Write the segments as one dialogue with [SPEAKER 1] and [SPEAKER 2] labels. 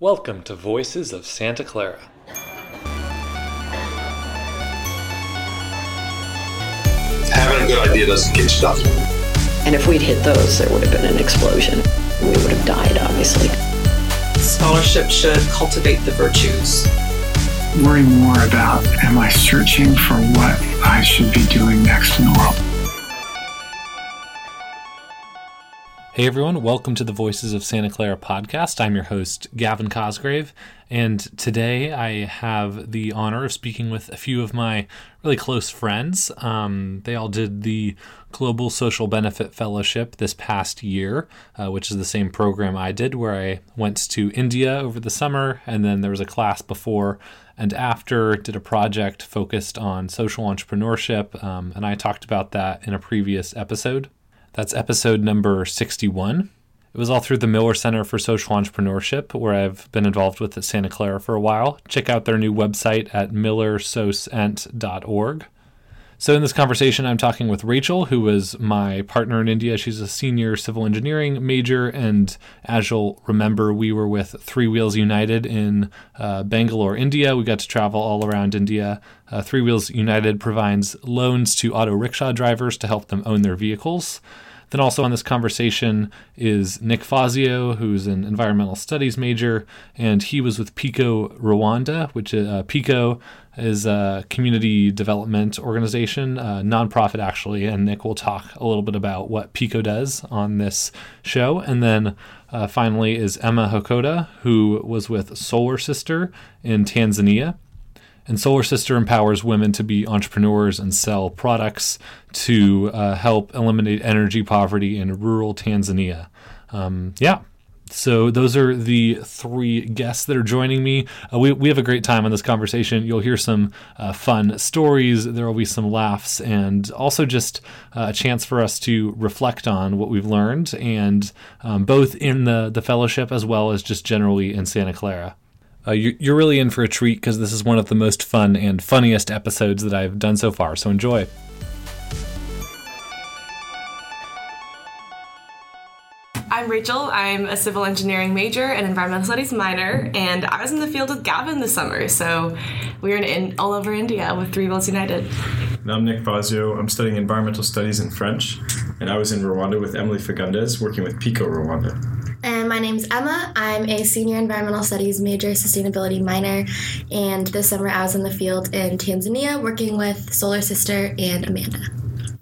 [SPEAKER 1] Welcome to Voices of Santa Clara.
[SPEAKER 2] Having a good idea doesn't get you stuff.
[SPEAKER 3] And if we'd hit those, there would have been an explosion. We would have died, obviously.
[SPEAKER 4] Scholarship should cultivate the virtues.
[SPEAKER 5] Worry more about am I searching for what I should be doing next in the world?
[SPEAKER 1] Hey everyone, welcome to the Voices of Santa Clara podcast. I'm your host, Gavin Cosgrave, and today I have the honor of speaking with a few of my really close friends. Um, they all did the Global Social Benefit Fellowship this past year, uh, which is the same program I did, where I went to India over the summer, and then there was a class before and after, did a project focused on social entrepreneurship, um, and I talked about that in a previous episode. That's episode number 61. It was all through the Miller Center for Social Entrepreneurship, where I've been involved with at Santa Clara for a while. Check out their new website at millersocent.org. So, in this conversation, I'm talking with Rachel, who was my partner in India. She's a senior civil engineering major. And as you'll remember, we were with Three Wheels United in uh, Bangalore, India. We got to travel all around India. Uh, Three Wheels United provides loans to auto rickshaw drivers to help them own their vehicles. Then also on this conversation is Nick Fazio, who's an environmental studies major, and he was with PICO Rwanda, which uh, PICO is a community development organization, a nonprofit actually, and Nick will talk a little bit about what PICO does on this show. And then uh, finally is Emma Hokoda, who was with Solar Sister in Tanzania. And Solar Sister empowers women to be entrepreneurs and sell products to uh, help eliminate energy poverty in rural Tanzania. Um, yeah. So those are the three guests that are joining me. Uh, we, we have a great time on this conversation. You'll hear some uh, fun stories. There will be some laughs and also just uh, a chance for us to reflect on what we've learned and um, both in the, the fellowship as well as just generally in Santa Clara. Uh, you, you're really in for a treat because this is one of the most fun and funniest episodes that I've done so far. So enjoy.
[SPEAKER 6] I'm Rachel. I'm a civil engineering major and environmental studies minor, and I was in the field with Gavin this summer. So we were in, in all over India with Three Wheels United.
[SPEAKER 7] And I'm Nick Fazio. I'm studying environmental studies in French, and I was in Rwanda with Emily Fagundes, working with PICO Rwanda.
[SPEAKER 8] My name's Emma. I'm a senior environmental studies major, sustainability minor, and this summer I was in the field in Tanzania working with Solar Sister and Amanda.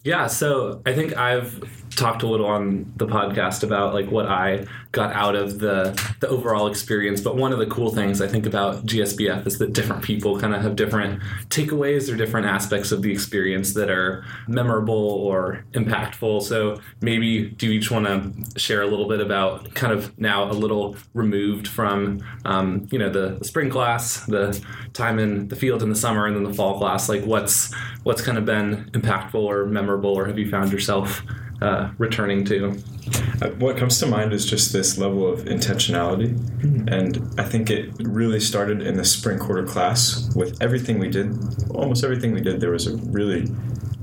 [SPEAKER 1] Yeah, so I think I've talked a little on the podcast about like what I got out of the the overall experience. But one of the cool things I think about GSBF is that different people kind of have different takeaways or different aspects of the experience that are memorable or impactful. So maybe do each want to share a little bit about kind of now a little removed from um, you know the, the spring class, the time in the field in the summer, and then the fall class. Like what's what's kind of been impactful or memorable, or have you found yourself uh, returning to?
[SPEAKER 7] Uh, what comes to mind is just this level of intentionality. Mm-hmm. And I think it really started in the spring quarter class with everything we did, almost everything we did, there was a really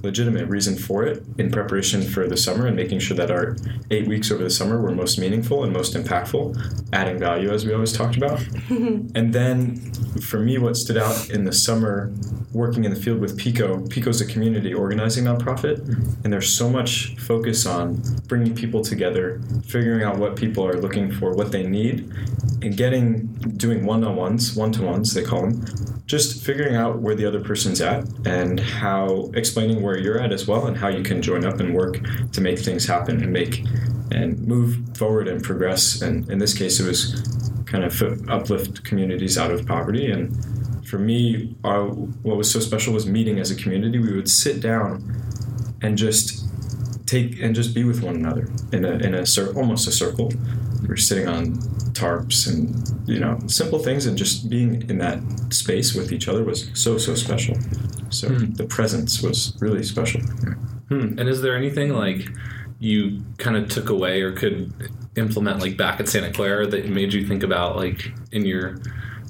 [SPEAKER 7] legitimate reason for it in preparation for the summer and making sure that our eight weeks over the summer were most meaningful and most impactful, adding value as we always talked about. and then for me, what stood out in the summer working in the field with PICO, PICO's a community organizing nonprofit, and there's so much focus on bringing people together, figuring out what people are looking for, what they need, and getting doing one-on-ones, one-to-ones they call them, just figuring out where the other person's at and how explaining where you're at as well and how you can join up and work to make things happen and make and move forward and progress. And in this case, it was kind of uplift communities out of poverty and for me, our, what was so special was meeting as a community. We would sit down and just take and just be with one another in a in a almost a circle. We were sitting on tarps and you know simple things, and just being in that space with each other was so so special. So hmm. the presence was really special.
[SPEAKER 1] Hmm. And is there anything like you kind of took away or could implement like back at Santa Clara that made you think about like in your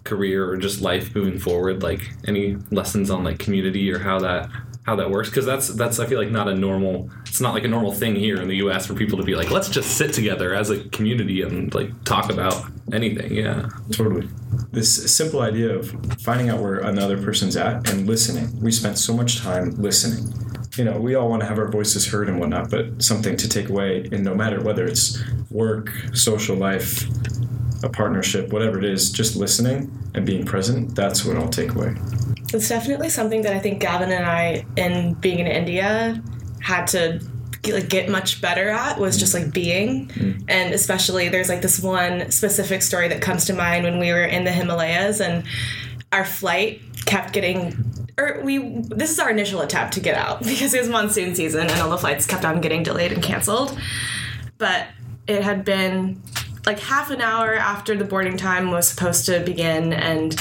[SPEAKER 1] career or just life moving forward like any lessons on like community or how that how that works because that's that's i feel like not a normal it's not like a normal thing here in the U.S. for people to be like, let's just sit together as a community and like talk about anything. Yeah.
[SPEAKER 7] Totally. This simple idea of finding out where another person's at and listening. We spent so much time listening. You know, we all want to have our voices heard and whatnot, but something to take away, and no matter whether it's work, social life, a partnership, whatever it is, just listening and being present, that's what I'll take away.
[SPEAKER 6] It's definitely something that I think Gavin and I, in being in India, had to get, like get much better at was just like being, mm-hmm. and especially there's like this one specific story that comes to mind when we were in the Himalayas and our flight kept getting. Or we this is our initial attempt to get out because it was monsoon season and all the flights kept on getting delayed and canceled. But it had been like half an hour after the boarding time was supposed to begin and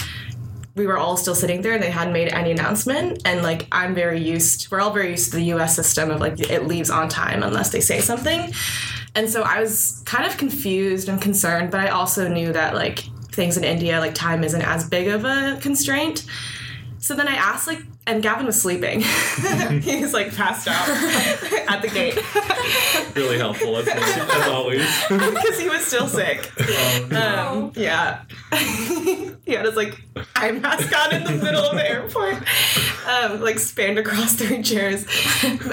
[SPEAKER 6] we were all still sitting there and they hadn't made any announcement. And like i'm very used we're all very used to the us system of like it leaves on time unless they say something. And so i was kind of confused and concerned but i also knew that like things in india like time isn't as big of a constraint so then i asked like and Gavin was sleeping. he was like passed out at the gate
[SPEAKER 1] Really helpful as, as always.
[SPEAKER 6] because he was still sick. Um, yeah. he had his like eye mask on in the middle of the airport, um, like spanned across three chairs.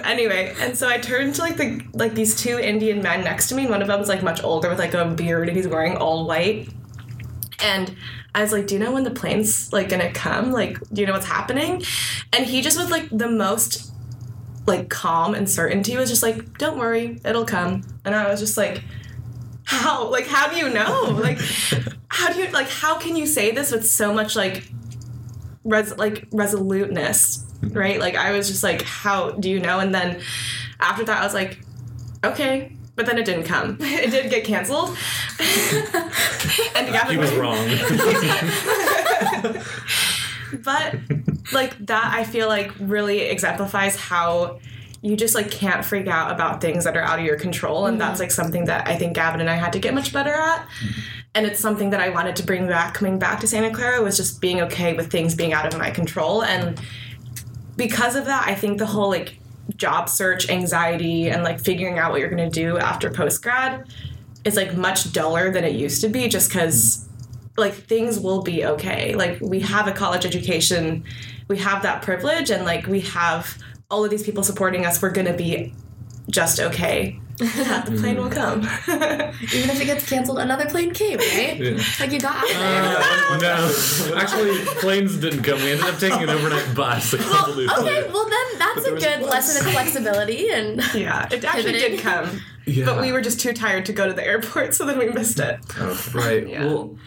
[SPEAKER 6] Anyway, and so I turned to like the like these two Indian men next to me. and One of them was like much older with like a beard, and he's wearing all white. And I was like, "Do you know when the plane's like gonna come? Like, do you know what's happening?" And he just with like the most like calm and certainty was just like, "Don't worry, it'll come." And I was just like, "How? Like, how do you know? Like, how do you like? How can you say this with so much like, res like resoluteness, mm-hmm. right? Like, I was just like, how do you know?" And then after that, I was like, "Okay." But then it didn't come. It did get canceled. and Gavin
[SPEAKER 1] He was wrong.
[SPEAKER 6] but like that i feel like really exemplifies how you just like can't freak out about things that are out of your control and that's mm-hmm. like something that i think gavin and i had to get much better at mm-hmm. and it's something that i wanted to bring back coming back to santa clara was just being okay with things being out of my control and because of that i think the whole like job search anxiety and like figuring out what you're going to do after post grad is like much duller than it used to be just because like things will be okay. Like we have a college education we have that privilege and like we have all of these people supporting us we're gonna be just okay the plane will come
[SPEAKER 8] Even if it gets canceled, another plane came, right? Like you got out of
[SPEAKER 1] Uh,
[SPEAKER 8] there.
[SPEAKER 1] no, actually, planes didn't come. We ended up taking an overnight bus. A couple
[SPEAKER 8] okay,
[SPEAKER 1] later.
[SPEAKER 8] well then that's a good
[SPEAKER 7] a bus.
[SPEAKER 8] lesson in flexibility and
[SPEAKER 6] yeah it actually
[SPEAKER 8] Pivoting.
[SPEAKER 6] did come
[SPEAKER 1] Yeah.
[SPEAKER 6] but we were just too tired to go to the airport so then we missed it
[SPEAKER 1] Right.
[SPEAKER 6] Yeah.
[SPEAKER 1] Well,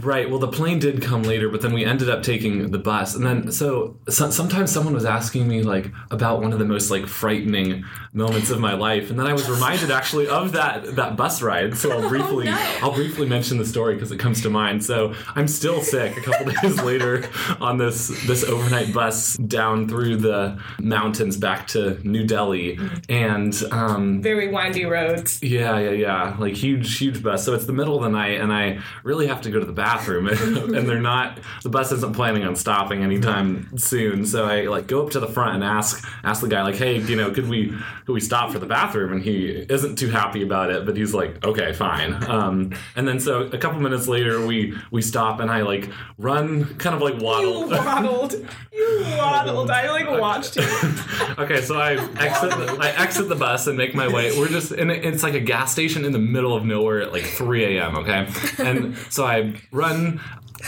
[SPEAKER 1] right. Well, the plane did come later, but then we ended up taking the bus, and then so, so sometimes someone was asking me like about one of the most like frightening moments of my life, and then I was reminded actually of that that bus ride. So I'll briefly I'll briefly mention the story because it comes to mind. So I'm still sick a couple days later on this this overnight bus down through the mountains back to New Delhi, and um,
[SPEAKER 6] very windy roads
[SPEAKER 1] yeah, yeah, yeah. Like huge, huge bus. So it's the middle of the night, and I really have to go to the bathroom, and they're not. The bus isn't planning on stopping anytime soon. So I like go up to the front and ask ask the guy like, hey, you know, could we could we stop for the bathroom? And he isn't too happy about it, but he's like, okay, fine. Um, and then so a couple minutes later, we we stop, and I like run, kind of like waddle.
[SPEAKER 6] you
[SPEAKER 1] waddle.
[SPEAKER 6] waddled you waddled i like watched you
[SPEAKER 1] Okay, so I exit the, I exit the bus and make my way. We're just in a, it's like a gas station in the middle of nowhere at like 3 a.m. Okay, and so I run.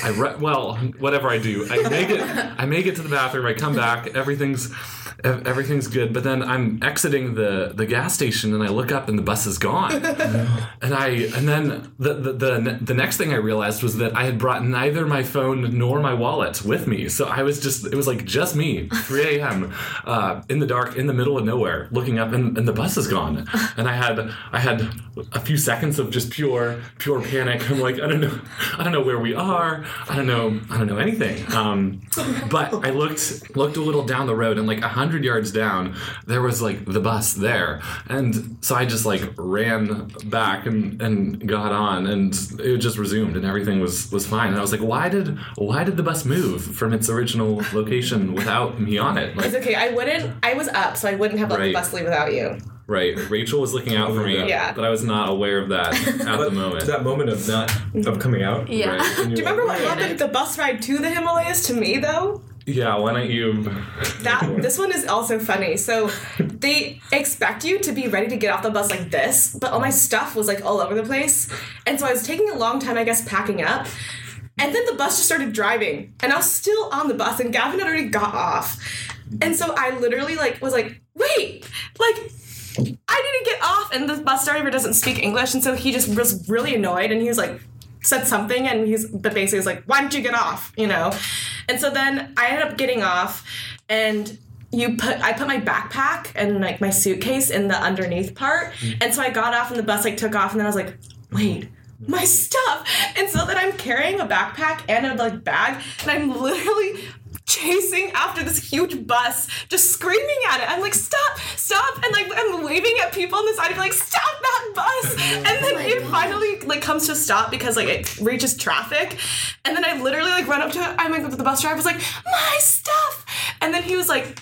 [SPEAKER 1] I run, well, whatever I do, I make it. I make it to the bathroom. I come back. Everything's ev- everything's good. But then I'm exiting the the gas station and I look up and the bus is gone. and I and then the, the the the next thing I realized was that I had brought neither my phone nor my wallet with me. So I was just it was like just me, 3 a.m. Uh, in the dark, in the middle of nowhere, looking up and, and the bus is gone. And I had I had a few seconds of just pure pure panic. I'm like I don't know I don't know where we are. I don't know I don't know anything. Um, but I looked looked a little down the road and like a hundred yards down there was like the bus there, and so I just like ran back and and got on and it just resumed and everything was was fine. And I was like, why did why did the bus move from its original location without me on it? Like,
[SPEAKER 6] it's okay i wouldn't i was up so i wouldn't have let
[SPEAKER 1] Right.
[SPEAKER 6] the bus leave without you
[SPEAKER 1] right? Rachel was looking out for me,
[SPEAKER 6] Yeah.
[SPEAKER 1] but I was not aware of that at the moment.
[SPEAKER 7] That moment of not of coming out.
[SPEAKER 8] Yeah.
[SPEAKER 1] Right.
[SPEAKER 6] Do you remember
[SPEAKER 7] like,
[SPEAKER 6] what happened the bus ride to the Himalayas to me though?
[SPEAKER 1] Yeah, why don't you?
[SPEAKER 6] That this one is also funny. So they expect you to be ready to get off the bus like this, but all my stuff was like all over the place. And so I was taking a long time, I guess, packing up. And then the bus just started driving, and I was still on the bus, and Gavin had already got off. And so I literally like was like, wait, like I to get off, and the bus driver doesn't speak English, and so he just was really annoyed, and he was like, said something, and he's but basically he's like, why don't you get off, you know? And so then I ended up getting off, and you put I put my backpack and like my suitcase in the underneath part, mm. and so I got off, and the bus like took off, and then I was like, wait. My stuff, and so then I'm carrying a backpack and a like bag, and I'm literally chasing after this huge bus, just screaming at it. I'm like, stop, stop, and like I'm waving at people on the side, I'm like, stop that bus. Oh and then
[SPEAKER 8] my
[SPEAKER 6] it
[SPEAKER 8] God.
[SPEAKER 6] finally like comes to a stop because like it reaches traffic. And then I literally like run up to it. I'm like the bus driver was like, my stuff. And then he was like,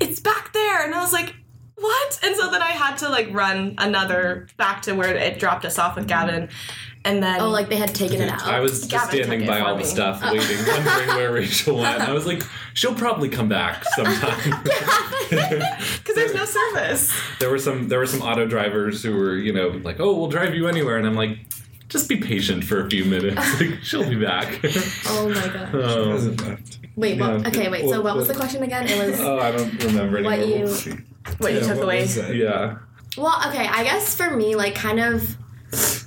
[SPEAKER 6] it's back there. And I was like, what? And so then I had to like run another back to where it dropped us off with Gavin. And then
[SPEAKER 8] Oh, like they had taken it out.
[SPEAKER 1] I was just
[SPEAKER 6] Gavin took
[SPEAKER 1] standing by
[SPEAKER 6] for
[SPEAKER 1] all the
[SPEAKER 6] me.
[SPEAKER 1] stuff, oh. waiting, wondering where Rachel went. I was like, she'll probably come back sometime.
[SPEAKER 6] because there's no service.
[SPEAKER 1] there were some there were some auto drivers who were you know like oh we'll drive you anywhere and i'm like just be patient for a few minutes like she'll be back
[SPEAKER 8] oh my god.
[SPEAKER 1] oh,
[SPEAKER 7] Hasn't left.
[SPEAKER 8] Wait, what,
[SPEAKER 1] Yeah.
[SPEAKER 8] okay, wait. So what was the question again? It was
[SPEAKER 1] oh, i don't remember anymore. What you-
[SPEAKER 6] What you
[SPEAKER 7] Yeah,
[SPEAKER 6] took
[SPEAKER 7] what
[SPEAKER 6] away.
[SPEAKER 1] yeah
[SPEAKER 8] Well, okay, I guess for me, like, kind of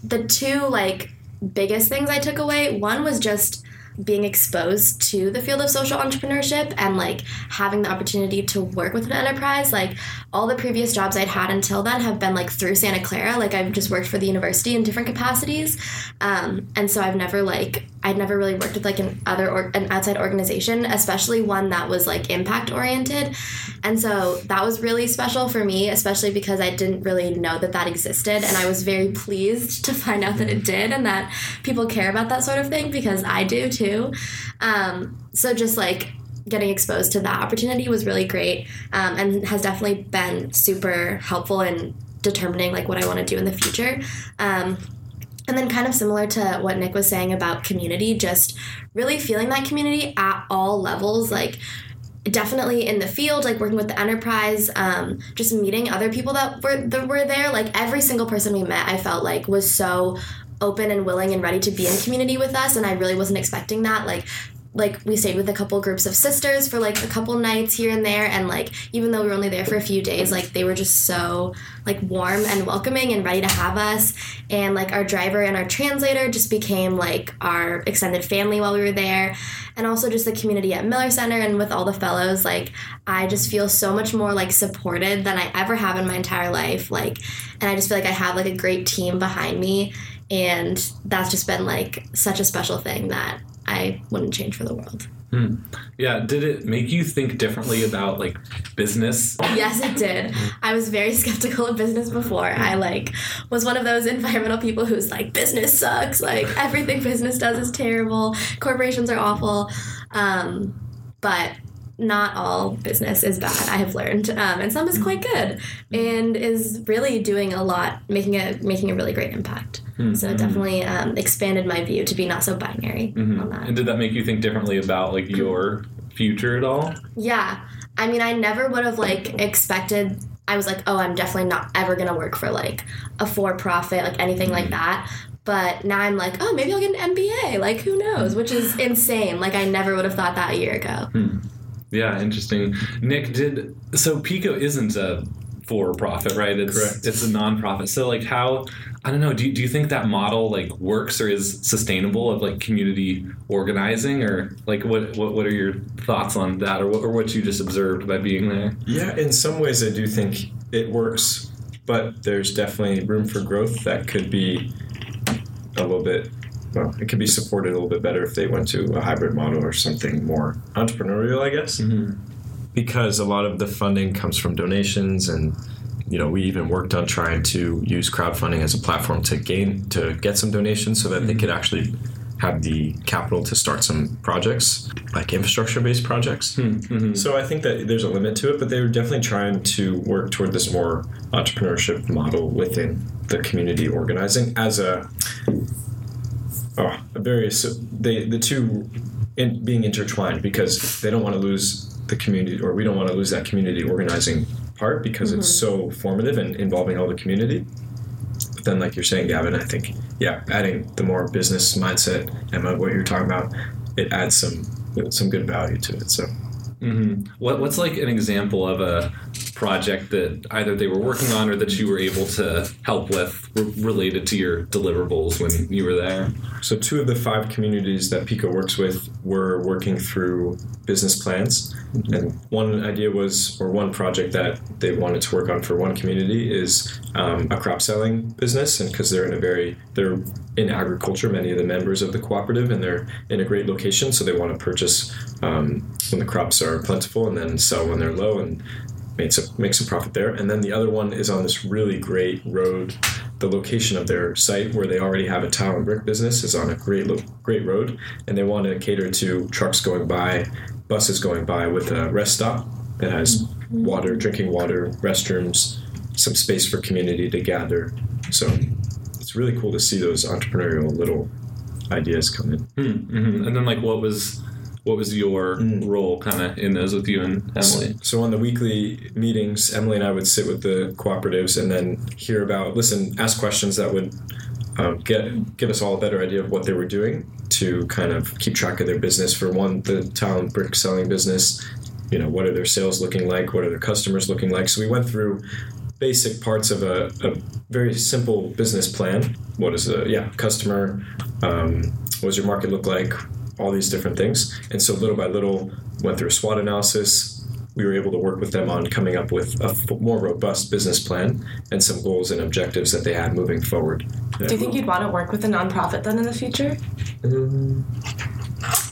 [SPEAKER 8] the two, like, biggest things I took away one was just being exposed to the field of social entrepreneurship and, like, having the opportunity to work with an enterprise. Like, all the previous jobs I'd had until then have been, like, through Santa Clara. Like, I've just worked for the university in different capacities. Um, and so I've never, like, I'd never really worked with, like, an other or an outside organization, especially one that was, like, impact oriented. And so that was really special for me, especially because I didn't really know that that existed. And I was very pleased to find out that it did and that people care about that sort of thing because I do too. Um, so just like getting exposed to that opportunity was really great um, and has definitely been super helpful in determining like what I want to do in the future. Um, and then, kind of similar to what Nick was saying about community, just really feeling that community at all levels, like definitely in the field, like working with the enterprise, um, just meeting other people that were that were there. Like every single person we met, I felt like was so open and willing and ready to be in community with us, and I really wasn't expecting that. Like like we stayed with a couple groups of sisters for like a couple nights here and there and like even though we were only there for a few days like they were just so like warm and welcoming and ready to have us. And like our driver and our translator just became like our extended family while we were there. And also just the community at Miller Center and with all the fellows like I just feel so much more like supported than I ever have in my entire life like and I just feel like I have like a great team behind me. And that's just been like such a special thing that I wouldn't change for the world. Hmm.
[SPEAKER 1] yeah did it make you think differently about like business
[SPEAKER 8] Yes, it did. Hmm. I was very skeptical of business before. I hmm. like was one of those environmental people who's like business sucks. Like everything business does is terrible. Corporations are awful. Um, but not all business is bad. I have learned, um, and some is quite good, and is really doing a lot, making a making a really great impact. Hmm. So it definitely um, expanded my view to be not so binary hmm. on that.
[SPEAKER 1] and did that make you think differently about like your future at all
[SPEAKER 8] Yeah. I mean, I never would have like expected I was like, "Oh, I'm definitely not ever going to work for like a for-profit, like anything like hmm. that." But now I'm like, "Oh, maybe I'll get an MBA." Like, who knows? Which is insane. Like I never would have thought that a year ago.
[SPEAKER 1] Yeah interesting. Nick did so pico isn't a for-profit right? It's
[SPEAKER 7] Correct.
[SPEAKER 1] it's a non-profit. So like how i don't know do you, do you think that model like works or is sustainable of like community organizing? Or like what what, what are your thoughts on that? Or what, or what you just observed by being there?
[SPEAKER 7] Yeah, in some ways, I do think it works, but there's definitely room for growth that could be a little bit. Well, it could be supported a little bit better if they went to a hybrid model or something more entrepreneurial, I guess. Mm-hmm. Because a lot of the funding comes from donations, and you know, we even worked on trying to use crowdfunding as a platform to gain to get some donations so that they mm-hmm. could actually have the capital to start some projects, like infrastructure based projects. Hmm, mm-hmm. So I think that there's a limit to it, but they were definitely trying to work toward this more entrepreneurship model within the community organizing as a oh, various they the two in, being intertwined because they don't want to lose the community or we don't want to lose that community organizing part because it's mm-hmm. so formative and involving all the community. But then like you're saying gavin i think yeah adding the more business mindset and what you're talking about it adds some some good value to it so. Mm-hmm.
[SPEAKER 1] What, what's like an example of a project that either they were working on or that you were able to help with r- related to your deliverables when you were there?
[SPEAKER 7] So two of the five communities that Pico works with were working through business plans, and one idea was, or one project that they wanted to work on for one community is um, a crop selling business, and because they're in a very they're in agriculture, many of the members of the cooperative, and they're in a great location, so they want to purchase um, when the crops are plentiful and then sell when they're low. And make some make some profit there. And then the other one is on this really great road. The location of their site, where they already have a tile and brick business, is on a great lo- great road, and they want to cater to trucks going by, buses going by with a rest stop that has water, drinking water, restrooms, some space for community to gather. So it's really cool to see those entrepreneurial little ideas come in.
[SPEAKER 1] hmm And then like what was what was your role kind of in those with you and Emily?
[SPEAKER 7] So on the weekly meetings, Emily and I would sit with the cooperatives and then hear about, listen, ask questions that would um, get give us all a better idea of what they were doing to kind of keep track of their business. For one, the tile brick selling business, you know, what are their sales looking like? What are their customers looking like? So we went through basic parts of a, a very simple business plan. What is the yeah customer? Um, what does your market look like? All these different things, and so little by little went through a SWOT analysis. We were able to work with them on coming up with a f- more robust business plan and some goals and objectives that they had moving forward.
[SPEAKER 6] Do you think you'd want to work with a nonprofit then in the future?
[SPEAKER 7] Um,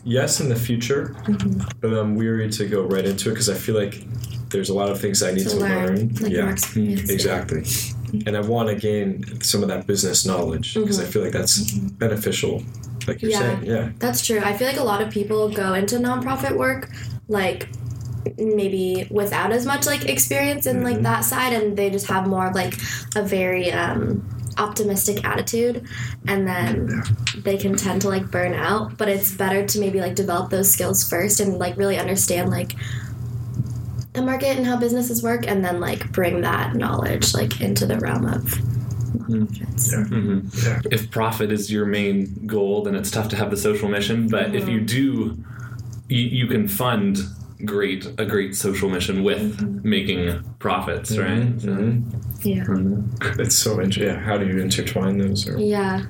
[SPEAKER 7] yes in the future, mm-hmm. but I'm weary to go right into it because I feel like there's a lot of things I need to,
[SPEAKER 8] To learn, like
[SPEAKER 7] yeah,
[SPEAKER 8] more experience, yeah.
[SPEAKER 7] exactly. And I want to gain some of that business knowledge because I mm-hmm. feel like that's mm-hmm. beneficial. Like you're
[SPEAKER 8] Yeah.
[SPEAKER 7] saying, yeah.
[SPEAKER 8] That's true. I feel like a lot of people go into nonprofit work like maybe without as much like experience in like that side and they just have more of, like a very um optimistic attitude and then they can tend to like burn out but it's better to maybe like develop those skills first and like really understand like the market and how businesses work and then like bring that knowledge like into the realm of nonprofits. Mm-hmm.
[SPEAKER 1] If profit is your main goal, then it's tough to have the social mission. But if you mm-hmm. do, you, you can fund great a great social mission with mm-hmm. making profits, right? So-
[SPEAKER 8] Yeah.
[SPEAKER 7] It's so interesting. Yeah. How do you intertwine those? Or
[SPEAKER 8] Yeah.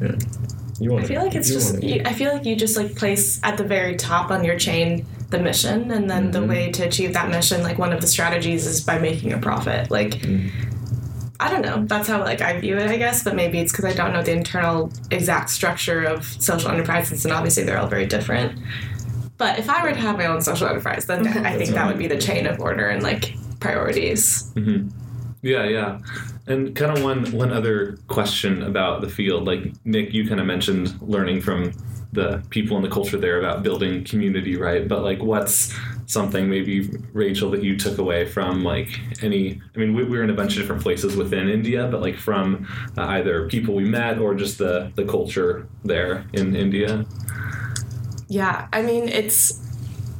[SPEAKER 7] you want?
[SPEAKER 6] I feel like it's just. You, I feel like you just like place at the very top on your chain the mission, and then the way to achieve that mission, like one of the strategies, is by making a profit. Like. I don't know. That's how like I view it, I guess. But maybe it's because I don't know the internal exact structure of social enterprises, and obviously they're all very different. But if I were to have my own social enterprise, then mm-hmm. I think that would be the chain of order and like priorities. Mm-hmm.
[SPEAKER 1] Yeah, yeah. And kind of one one other question about the field, like Nick, you kind of mentioned learning from the people and the culture there about building community, right? But like, what's something maybe Rachel that you took away from like any? I mean, we, we were in a bunch of different places within India, but like from uh, either people we met or just the the culture there in India.
[SPEAKER 6] Yeah, I mean, it's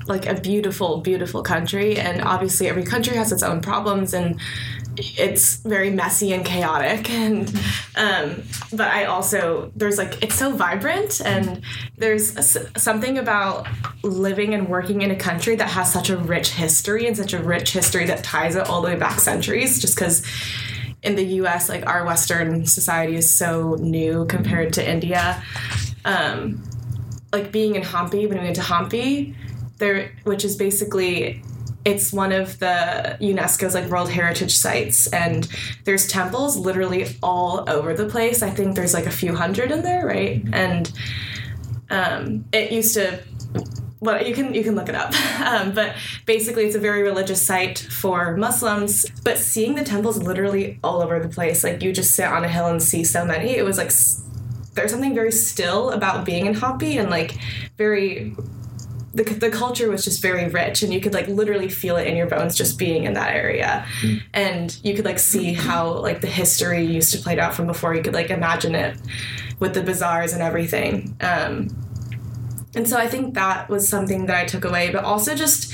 [SPEAKER 6] like a beautiful, beautiful country, and obviously every country has its own problems, and it's very messy and chaotic. And um, but I also there's like it's so vibrant, and there's something about living and working in a country that has such a rich history and such a rich history that ties it all the way back centuries. Just because in the U.S., like our Western society is so new compared to India. Um, like being in Hampi when we went to Hampi, there which is basically it's one of the UNESCO's like World Heritage sites and there's temples literally all over the place. I think there's like a few hundred in there, right? And um, it used to well you can you can look it up um, but basically it's a very religious site for muslims but seeing the temples literally all over the place like you just sit on a hill and see so many it was like s- there's something very still about being in Hampi and like very the, the culture was just very rich and you could like literally feel it in your bones just being in that area. And you could like see how like the history used to play out from before. You could like imagine it with the bazaars and everything. Um, and so i think that was something that i took away but also just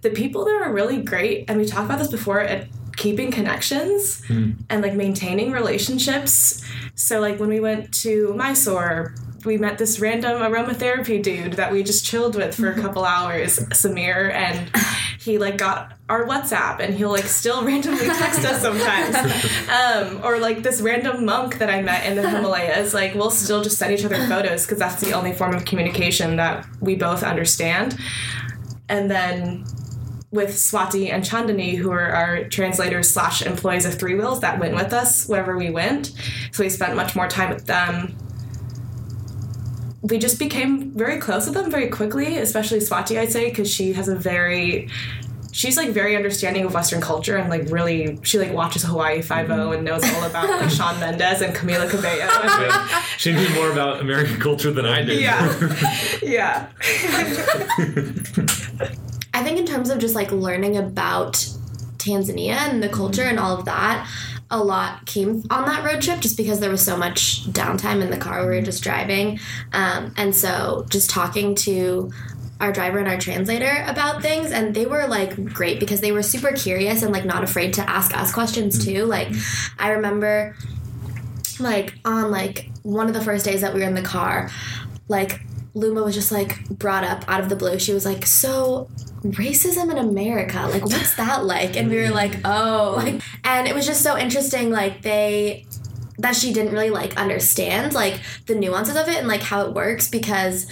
[SPEAKER 6] the people there are really great and we talked about this before at keeping connections and like maintaining relationships. So like when we went to mysore we met this random aromatherapy dude that we just chilled with for a couple hours samir and he like got our whatsapp and he'll like still randomly text us sometimes um, or like this random monk that i met in the himalayas like we'll still just send each other photos because that's the only form of communication that we both understand and then with Swati and Chandani, who are our translators slash employees of Three Wheels that went with us wherever we went. So we spent much more time with them. We just became very close with them very quickly, especially Swati, I'd say, because she has a very she's like very understanding of Western culture and like really she like watches Hawaii Five O mm-hmm. and knows all about like Shawn Mendes and Camila Cabello. And, like,
[SPEAKER 1] She knew more about American culture than I did.
[SPEAKER 6] yeah, yeah.
[SPEAKER 8] I think in terms of just like learning about Tanzania and the culture and all of that, a lot came on that road trip just because there was so much downtime in the car. We were just driving. Um, and so just talking to our driver and our translator about things and they were like great because they were super curious and like not afraid to ask us questions too like i remember like on like one of the first days that we were in the car like Luma was just like brought up out of the blue. She was like, "So, racism in America, like what's that like?" And we were like, "Oh." Like and it was just so interesting like they that she didn't really like understand like the nuances of it and like how it works because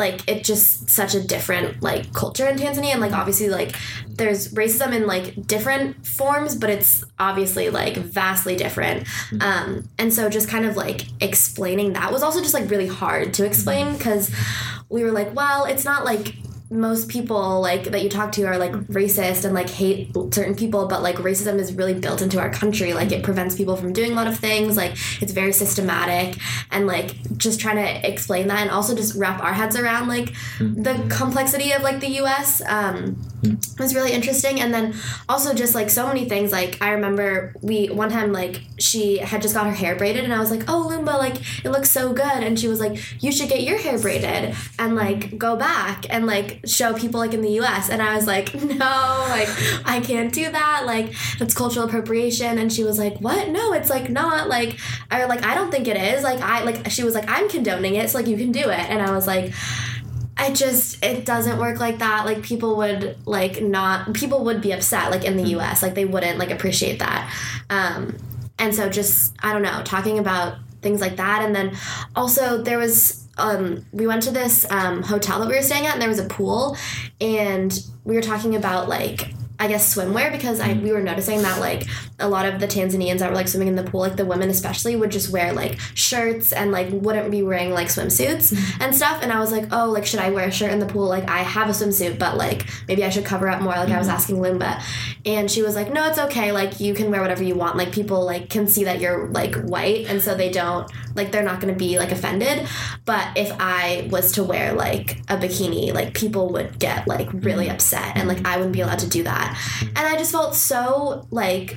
[SPEAKER 8] like it's just such a different like culture in Tanzania. And like obviously like there's racism in like different forms but it's obviously like vastly different. Um and so just kind of like explaining that was also just like really hard to explain because we were like well it's not like most people like that you talk to are like mm-hmm. racist and like hate certain people but like racism is really built into our country. Like it prevents people from doing a lot of things. Like it's very systematic and like just trying to explain that and also just wrap our heads around like mm-hmm. the complexity of like the US um mm-hmm. was really interesting. And then also just like so many things. Like I remember we one time like she had just got her hair braided and I was like oh Lumba like it looks so good. And she was like you should get your hair braided and like go back. And like show people like in the US and I was like no like I can't do that like that's cultural appropriation and she was like what no it's like not like I like I don't think it is like I like she was like I'm condoning it so like you can do it and I was like I just it doesn't work like that. Like people would like not people would be upset like in the US. Like they wouldn't like appreciate that. Um and so just I don't know, talking about things like that and then also there was um, we went to this um, hotel that we were staying at and there was a pool and we were talking about like I guess swimwear because I mm. we were noticing that like a lot of the Tanzanians that were like swimming in the pool, like the women especially, would just wear like shirts and like wouldn't be wearing like swimsuits mm. and stuff. And I was like, oh, like should I wear a shirt in the pool? Like I have a swimsuit, but like maybe I should cover up more. Like I was mm-hmm. asking Lumba, and she was like, no, it's okay. Like you can wear whatever you want. Like people like can see that you're like white, and so they don't like they're not gonna be like offended. But if I was to wear like a bikini, like people would get like really mm-hmm. upset, and like I wouldn't be allowed to do that. And I just felt so like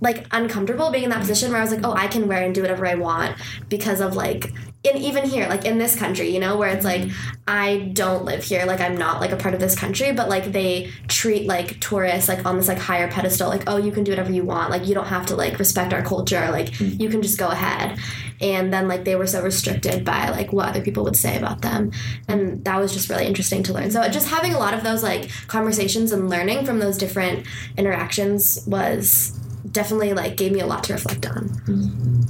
[SPEAKER 8] like uncomfortable being in that position where I was like, oh, I can wear and do whatever I want because of like and even here, like in this country, you know, where it's like mm-hmm. I don't live here, like I'm not like a part of this country, but like they treat like tourists like on this like higher pedestal, like oh, you can do whatever you want, like you don't have to like respect our culture, like mm-hmm. you can just go ahead. And then like they were so restricted by like what other people would say about them, and that was just really interesting to learn. So just having a lot of those like conversations and learning from those different interactions was definitely like gave me a lot to reflect on. Mm-hmm.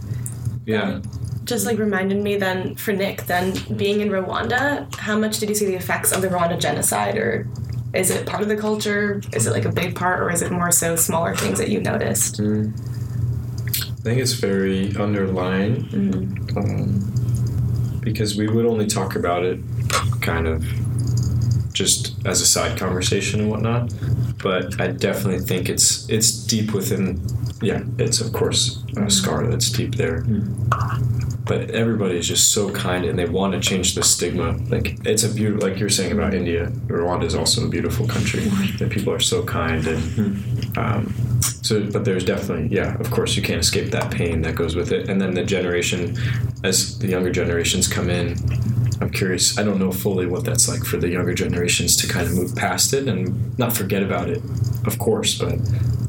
[SPEAKER 1] Yeah.
[SPEAKER 6] Just like reminded me then for Nick, then being in Rwanda, how much did you see the effects of the Rwanda genocide or is it part of the culture? Is it like a big part or is it more so smaller things that you noticed? Mm.
[SPEAKER 7] I think it's very underlying mm-hmm. um, because we would only talk about it kind of just as a side conversation and whatnot. But I definitely think it's it's deep within. Yeah, it's of course a mm-hmm. scar that's deep there. Mm-hmm. But everybody is just so kind and they want to change the stigma. Like it's a beautiful, like you're saying about India. Rwanda is also a beautiful country. That people are so kind and um, so. But there's definitely, yeah, of course, you can't escape that pain that goes with it. And then the generation, as the younger generations come in, I'm curious. I don't know fully what that's like for the younger generations to kind of move past it and not forget about it, of course, but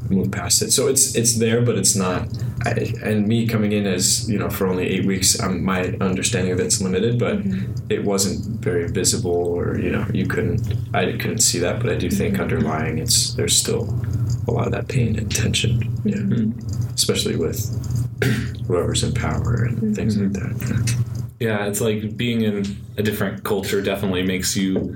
[SPEAKER 7] move past it. So it's it's there, but it's not. I, and me coming in as you know for only eight weeks, um, my understanding of it's limited, but mm-hmm. it wasn't very visible, or you know you couldn't I couldn't see that. But I do think mm-hmm. underlying it's there's still a lot of that pain and tension, yeah, mm-hmm. especially with whoever's in power and things like that.
[SPEAKER 1] Yeah, it's like being in a different culture definitely makes you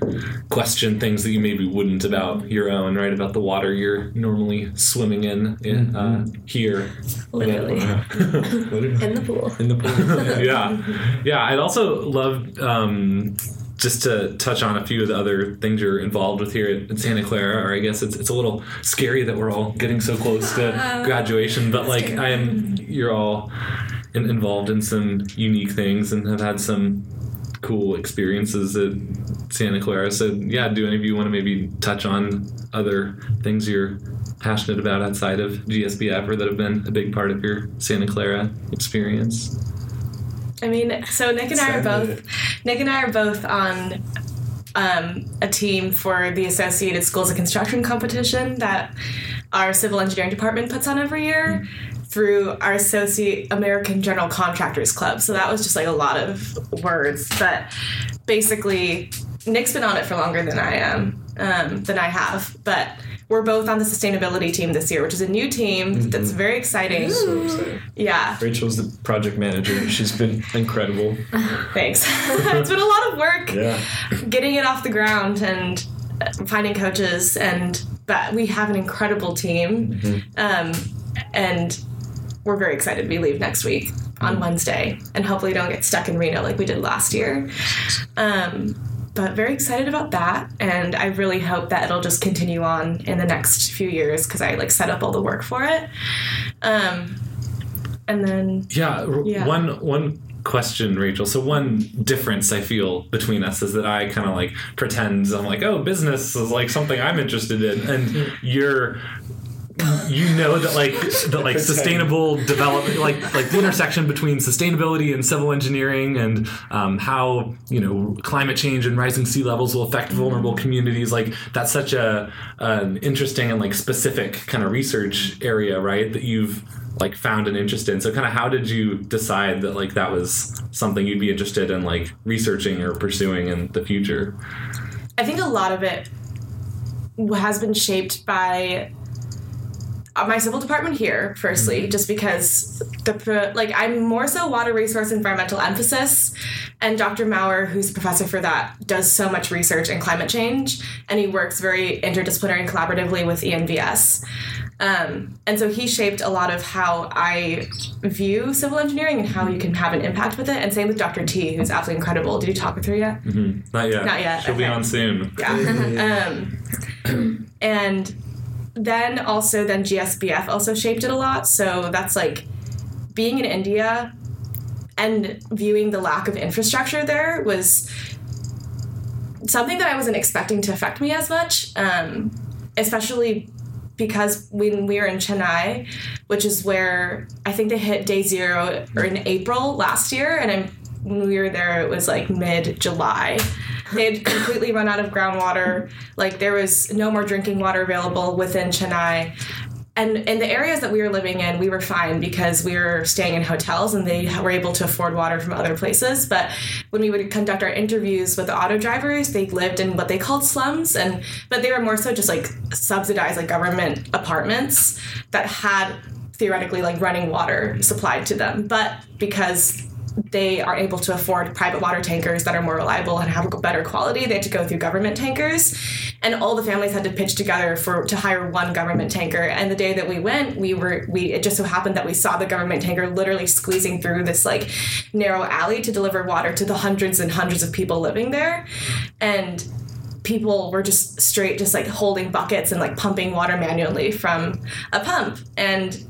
[SPEAKER 1] question things that you maybe wouldn't about your own, right? About the water you're normally swimming in, in uh, here.
[SPEAKER 8] Literally. In the pool.
[SPEAKER 7] In the pool.
[SPEAKER 1] yeah, yeah. I'd also love um, just to touch on a few of the other things you're involved with here at Santa Clara. Or I guess it's it's a little scary that we're all getting so close to graduation, but like I am, you're all in, involved in some unique things and have had some cool experiences at Santa Clara. So yeah, do any of you want to maybe touch on other things you're passionate about outside of GSBF or that have been a big part of your Santa Clara experience?
[SPEAKER 6] I mean, so Nick and I are both Nick and I are both on um, a team for the Associated Schools of Construction competition that our civil engineering department puts on every year through our Associate American General Contractors Club. So that was just like a lot of words, but basically, Nick's been on it for longer than I am, um, than I have, but. We're both on the sustainability team this year, which is a new team that's very exciting.
[SPEAKER 7] So exciting.
[SPEAKER 6] Yeah.
[SPEAKER 7] Rachel's the project manager. She's been incredible.
[SPEAKER 6] Thanks. it's been a lot of work
[SPEAKER 7] Yeah.
[SPEAKER 6] getting it off the ground and uh, finding coaches and but we have an incredible team um, and we're very excited we leave next week on wednesday and hopefully don't get stuck in reno like we did last year um, but very excited about that and i really hope that it'll just continue on in the next few years because i like set up all the work for it um, and then
[SPEAKER 1] Yeah,
[SPEAKER 6] Yeah.
[SPEAKER 1] one one question, Rachel. So one difference I feel between us is that I kind of like pretend I'm like, oh, business is like something I'm interested in, and you're. You know that like that like sustainable development, like like the intersection between sustainability and civil engineering, and um, how you know climate change and rising sea levels will affect vulnerable communities. Like that's such a an interesting and like specific kind of research area, right? That you've like found an interest in. So kind of how did you decide that like that was something you'd be interested in like researching or pursuing in the future?
[SPEAKER 6] I think a lot of it has been shaped by my civil department here firstly just because the like i'm more so water resource environmental emphasis and dr maurer who's a professor for that does so much research in climate change and he works very interdisciplinary and collaboratively with envs um, and so he shaped a lot of how I view civil engineering and how you can have an impact with it. And same with Dr. T, who's absolutely incredible. Did you talk with her yet?
[SPEAKER 1] Not yet.
[SPEAKER 6] Not yet,
[SPEAKER 1] She'll be on soon.
[SPEAKER 6] Yeah. um, and then also then GSBF also shaped it a lot. So that's like being in India and viewing the lack of infrastructure there was something that I wasn't expecting to affect me as much, um, especially because when we were in Chennai, which is where I think they hit day zero or in April last year, and I'm, when we were there, it was like mid July. They had completely run out of groundwater. Like there was no more drinking water available within Chennai. And in the areas that we were living in, we were fine because we were staying in hotels and they were able to afford water from other places. But when we would conduct our interviews with the auto drivers, they lived in what they called slums, and but they were more so just like subsidized like government apartments that had theoretically like running water supplied to them. But because they are able to afford private water tankers that are more reliable and have better quality. They had to go through government tankers, and all the families had to pitch together for to hire one government tanker. And the day that we went, we were we it just so happened that we saw the government tanker literally squeezing through this like narrow alley to deliver water to the hundreds and hundreds of people living there, and people were just straight just like holding buckets and like pumping water manually from a pump and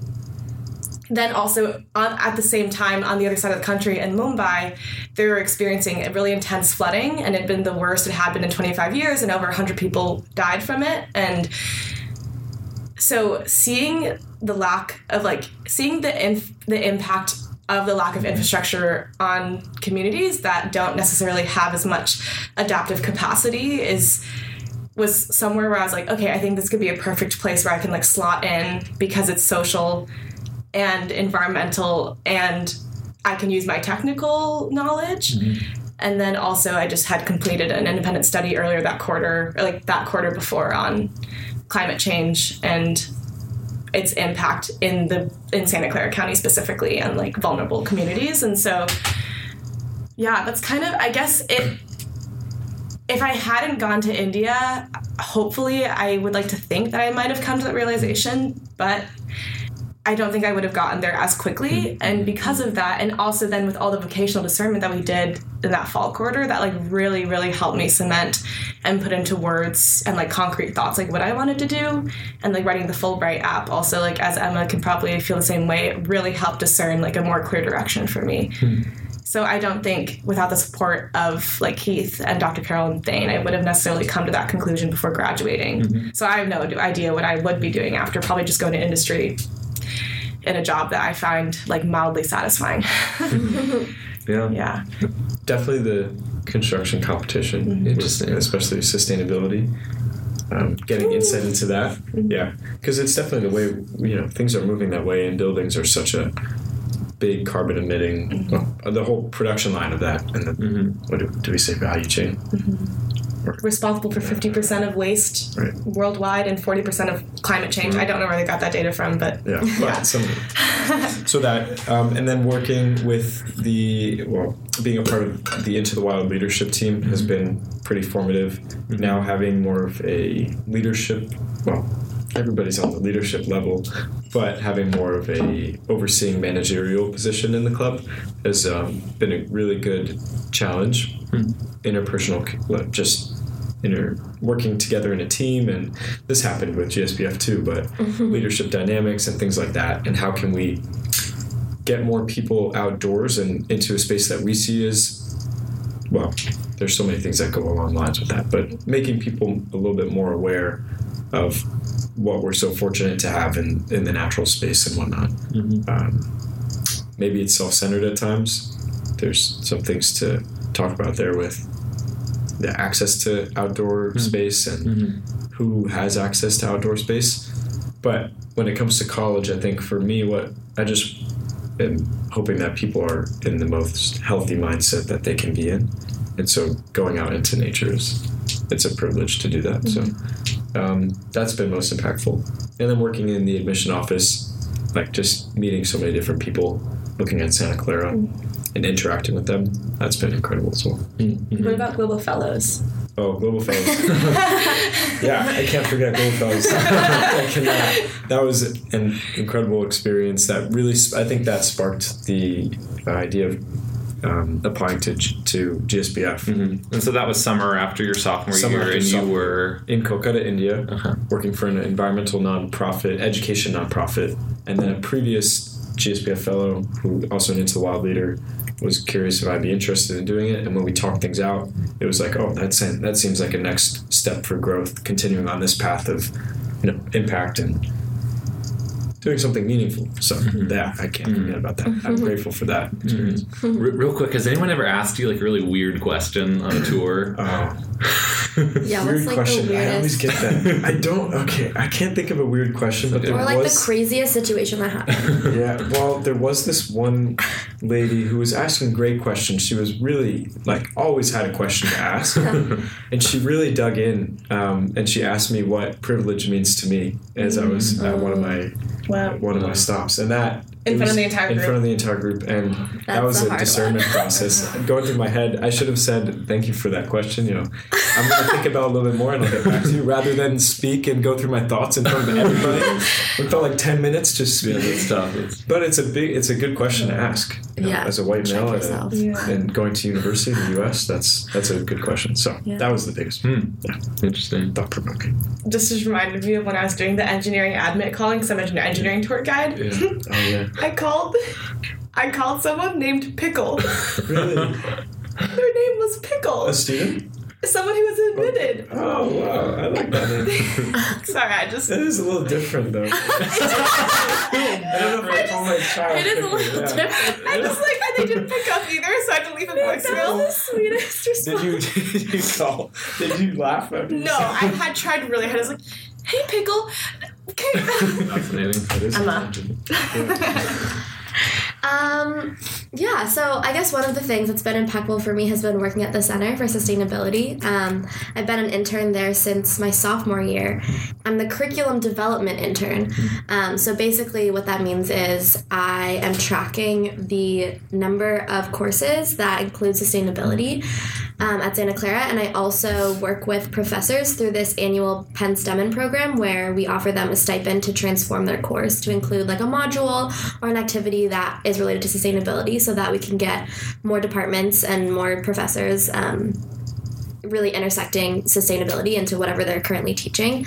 [SPEAKER 6] then also on, at the same time on the other side of the country in Mumbai, they were experiencing a really intense flooding, and it had been the worst it had been in 25 years, and over 100 people died from it. And so seeing the lack of like seeing the inf- the impact of the lack of infrastructure on communities that don't necessarily have as much adaptive capacity is was somewhere where I was like, okay, I think this could be a perfect place where I can like slot in because it's social and environmental and I can use my technical knowledge. Mm-hmm. And then also I just had completed an independent study earlier that quarter, or like that quarter before on climate change and its impact in the in Santa Clara County specifically and like vulnerable communities. And so yeah, that's kind of I guess it if I hadn't gone to India, hopefully I would like to think that I might have come to that realization, but I don't think I would have gotten there as quickly. Mm-hmm. And because of that, and also then with all the vocational discernment that we did in that fall quarter, that like really, really helped me cement and put into words and like concrete thoughts like what I wanted to do. And like writing the Fulbright app also like as Emma can probably feel the same way, it really helped discern like a more clear direction for me. Hmm. So I don't think without the support of like Keith and Dr. Carol and Thane, I would have necessarily come to that conclusion before graduating. Mm-hmm. So I have no idea what I would be doing after. Probably just going to industry in a job that I find like mildly satisfying.
[SPEAKER 7] Yeah.
[SPEAKER 6] yeah.
[SPEAKER 7] Definitely the construction competition, mm-hmm.
[SPEAKER 1] Interesting.
[SPEAKER 7] especially sustainability. Um, getting insight into that, mm-hmm. yeah, because it's definitely the way you know things are moving that way, and buildings are such a big carbon emitting. Mm-hmm. Well, the whole production line of that, and the what do, do we say value chain?
[SPEAKER 6] Responsible for 50% of waste
[SPEAKER 7] Right.
[SPEAKER 6] worldwide and 40% of climate change. I don't know where they got that data from, but
[SPEAKER 7] Yeah, but some so that um, and then working with the well, being a part of the Into the Wild leadership team has been pretty formative. Now having more of a leadership, well, everybody's on the leadership level, but having more of a overseeing managerial position in the club has um, been a really good challenge. Interpersonal, c- just inter working together in a team and this happened with GSBF too but leadership dynamics and things like that and how can we get more people outdoors and into a space that we see as well there's so many things that go along lines with that but making people a little bit more aware of what we're so fortunate to have in, in the natural space and whatnot. Um, maybe it's self-centered at times. There's some things to talk about there with the access to outdoor mm-hmm. space and mm-hmm. who has access to outdoor space. But when it comes to college, I think for me, what I just am hoping that people are in the most healthy mindset that they can be in. And so going out into nature is it's a privilege to do that. So mm-hmm. um, that's been most impactful. And then working in the admission office, like just meeting so many different people, looking at Santa Clara and interacting with them, that's been incredible as well.
[SPEAKER 6] what about Global Fellows?
[SPEAKER 7] Oh, Global Fellows. yeah, I can't forget Global Fellows. I cannot. That was an incredible experience. That really, I think that sparked the idea of um, applying to to GSBF
[SPEAKER 1] And so that was summer after your sophomore
[SPEAKER 7] Summer
[SPEAKER 1] year,
[SPEAKER 7] after
[SPEAKER 1] and you were
[SPEAKER 7] in Kolkata, India,
[SPEAKER 1] Uh-huh.
[SPEAKER 7] working for an environmental nonprofit, education nonprofit, and then a previous GSBF fellow who also an Into the Wild leader was curious if I'd be interested in doing it. And when we talked things out, it was like, oh, that's that seems like a next step for growth, continuing on this path of you know impact and doing something meaningful. So mm-hmm. yeah, I can't mm-hmm. forget about that. I'm mm-hmm. grateful for that experience.
[SPEAKER 1] R- real quick. Has anyone ever asked you like a really weird question on a tour?
[SPEAKER 7] Oh.
[SPEAKER 8] Yeah,
[SPEAKER 7] weird
[SPEAKER 8] like
[SPEAKER 7] question.
[SPEAKER 8] the
[SPEAKER 7] I always get that. I don't. Okay, I can't think of a weird question, but there
[SPEAKER 8] or like
[SPEAKER 7] was.
[SPEAKER 8] the craziest situation that happened.
[SPEAKER 7] yeah, well, there was this one lady who was asking great questions. She was really like always had a question to ask, and she really dug in. Um, and she asked me what privilege means to me as I was at one of my
[SPEAKER 6] Wow.
[SPEAKER 7] one of my stops, and that
[SPEAKER 6] In front of the entire
[SPEAKER 7] in
[SPEAKER 6] group.
[SPEAKER 7] front of the entire group, and that was
[SPEAKER 8] the
[SPEAKER 7] a discernment
[SPEAKER 8] one.
[SPEAKER 7] process going through my head. I should have said thank you for that question. You know, I'm going to think about it a little bit more, and I'll get back to you rather than speak and go through my thoughts in front of everybody. it felt like ten minutes just
[SPEAKER 1] yeah,
[SPEAKER 7] speaking.
[SPEAKER 1] that's tough.
[SPEAKER 7] But it's a big, it's a good question to ask. you know,
[SPEAKER 8] Yeah,
[SPEAKER 7] as a white
[SPEAKER 8] check
[SPEAKER 7] male and,
[SPEAKER 6] Yeah.
[SPEAKER 7] and going to university in the U.S., that's that's a good question. So
[SPEAKER 8] Yeah.
[SPEAKER 7] that was the biggest,
[SPEAKER 1] Hmm.
[SPEAKER 7] yeah,
[SPEAKER 1] Interesting.
[SPEAKER 7] thought provoking.
[SPEAKER 6] This just reminded me of when I was doing the engineering admit calling because I'm an engineering tour guide.
[SPEAKER 7] Yeah. Oh yeah.
[SPEAKER 6] I called. I called someone named Pickle.
[SPEAKER 7] Really?
[SPEAKER 6] Their name was Pickle.
[SPEAKER 7] A student?
[SPEAKER 6] Someone who was admitted.
[SPEAKER 7] Oh, oh wow, I like that name.
[SPEAKER 6] Sorry, I just.
[SPEAKER 7] It is a little different though. I don't know if I call my child.
[SPEAKER 8] It is a little
[SPEAKER 7] yeah.
[SPEAKER 8] different.
[SPEAKER 6] I just like I they didn't pick up either, so I had to leave a voicemail.
[SPEAKER 8] the sweetest response.
[SPEAKER 7] Did you did you call? Did you laugh after? you
[SPEAKER 6] No, I had tried really hard. I was like, "Hey, Pickle, okay."
[SPEAKER 1] Fascinating.
[SPEAKER 7] That is
[SPEAKER 6] Emma.
[SPEAKER 8] Um, yeah, so I guess one of the things that's been impactful for me has been working at the Center for Sustainability. Um, I've been an intern there since my sophomore year. I'm the curriculum development intern. Um, so basically, what that means is I am tracking the number of courses that include sustainability um, at Santa Clara, and I also work with professors through this annual Penstemon program where we offer them a stipend to transform their course to include like a module or an activity that is related to sustainability so that we can get more departments and more professors. Um, really intersecting sustainability into whatever they're currently teaching.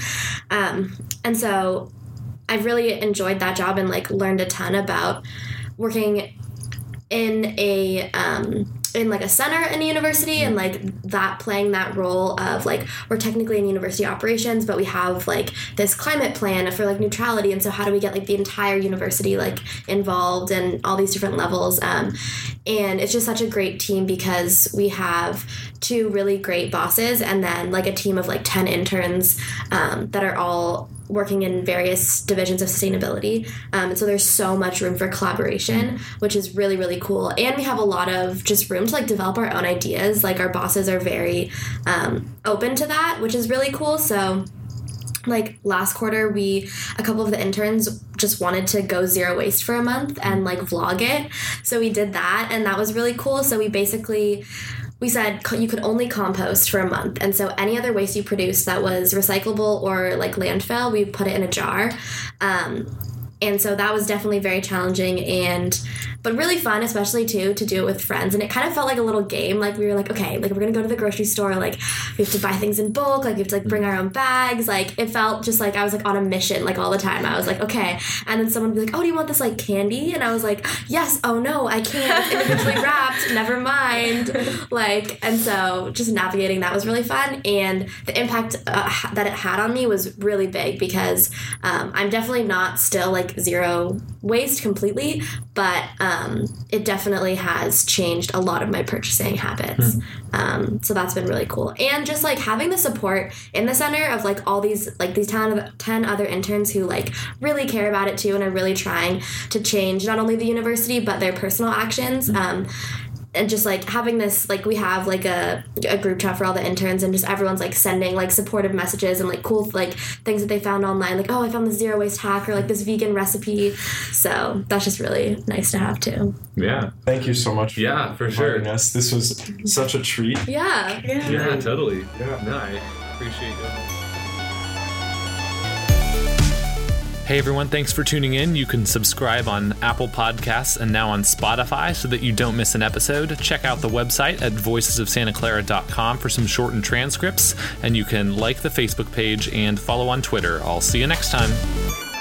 [SPEAKER 8] Um, and so I've really enjoyed that job and like learned a ton about working in a um, in like a center in a university and like that playing that role of like we're technically in university operations but we have like this climate plan for like neutrality. And so how do we get like the entire university like involved and all these different levels? Um, and it's just such a great team because we have two really great bosses and then like a team of like 10 interns um, that are all working in various divisions of sustainability. Um, and so there's so much room for collaboration, which is really, really cool. And we have a lot of just room to like develop our own ideas. Like our bosses are very um, open to that, which is really cool. So like last quarter we a couple of the interns just wanted to go zero waste for a month and like vlog it so we did that and that was really cool so we basically we said you could only compost for a month. And so any other waste you produced that was recyclable or like landfill we put it in a jar. Um, and so that was definitely very challenging and but really fun especially too to do it with friends. And it kind of felt like a little game. Like we were like okay like we're gonna go to the grocery store like we have to buy things in bulk like we have to like bring our own bags. Like it felt just like i was like on a mission like all the time. I was like okay. And then someone would be like oh do you want this like candy? And i was like yes. Oh no i can't. It's individually wrapped. Never mind. Like and so just navigating that was really fun. And the impact uh, that it had on me was really big because um, i'm definitely not still like zero waste completely but um, it definitely has changed a lot of my purchasing habits. Um, so that's been really cool. And just like having the support in the center of like all these like these 10, other- 10 other interns who like really care about it too and are really trying to change not only the university but their personal actions. Um, and just like having this like we have like a, a group chat for all the interns and just everyone's like sending like supportive messages and like cool like things that they found online like oh i found this zero waste hack or like this vegan recipe so that's just really nice to have too
[SPEAKER 1] Yeah.
[SPEAKER 7] Thank you so much. For
[SPEAKER 1] Yeah, for sure.
[SPEAKER 7] Us. This was such a treat.
[SPEAKER 8] yeah
[SPEAKER 1] Yeah, totally.
[SPEAKER 7] Yeah.
[SPEAKER 1] No, I appreciate it. Hey everyone, thanks for tuning in. You can subscribe on Apple Podcasts and now on Spotify so that you don't miss an episode. Check out the website at voicesofsantaclara.com for some shortened transcripts, and you can like the Facebook page and follow on Twitter. I'll see you next time.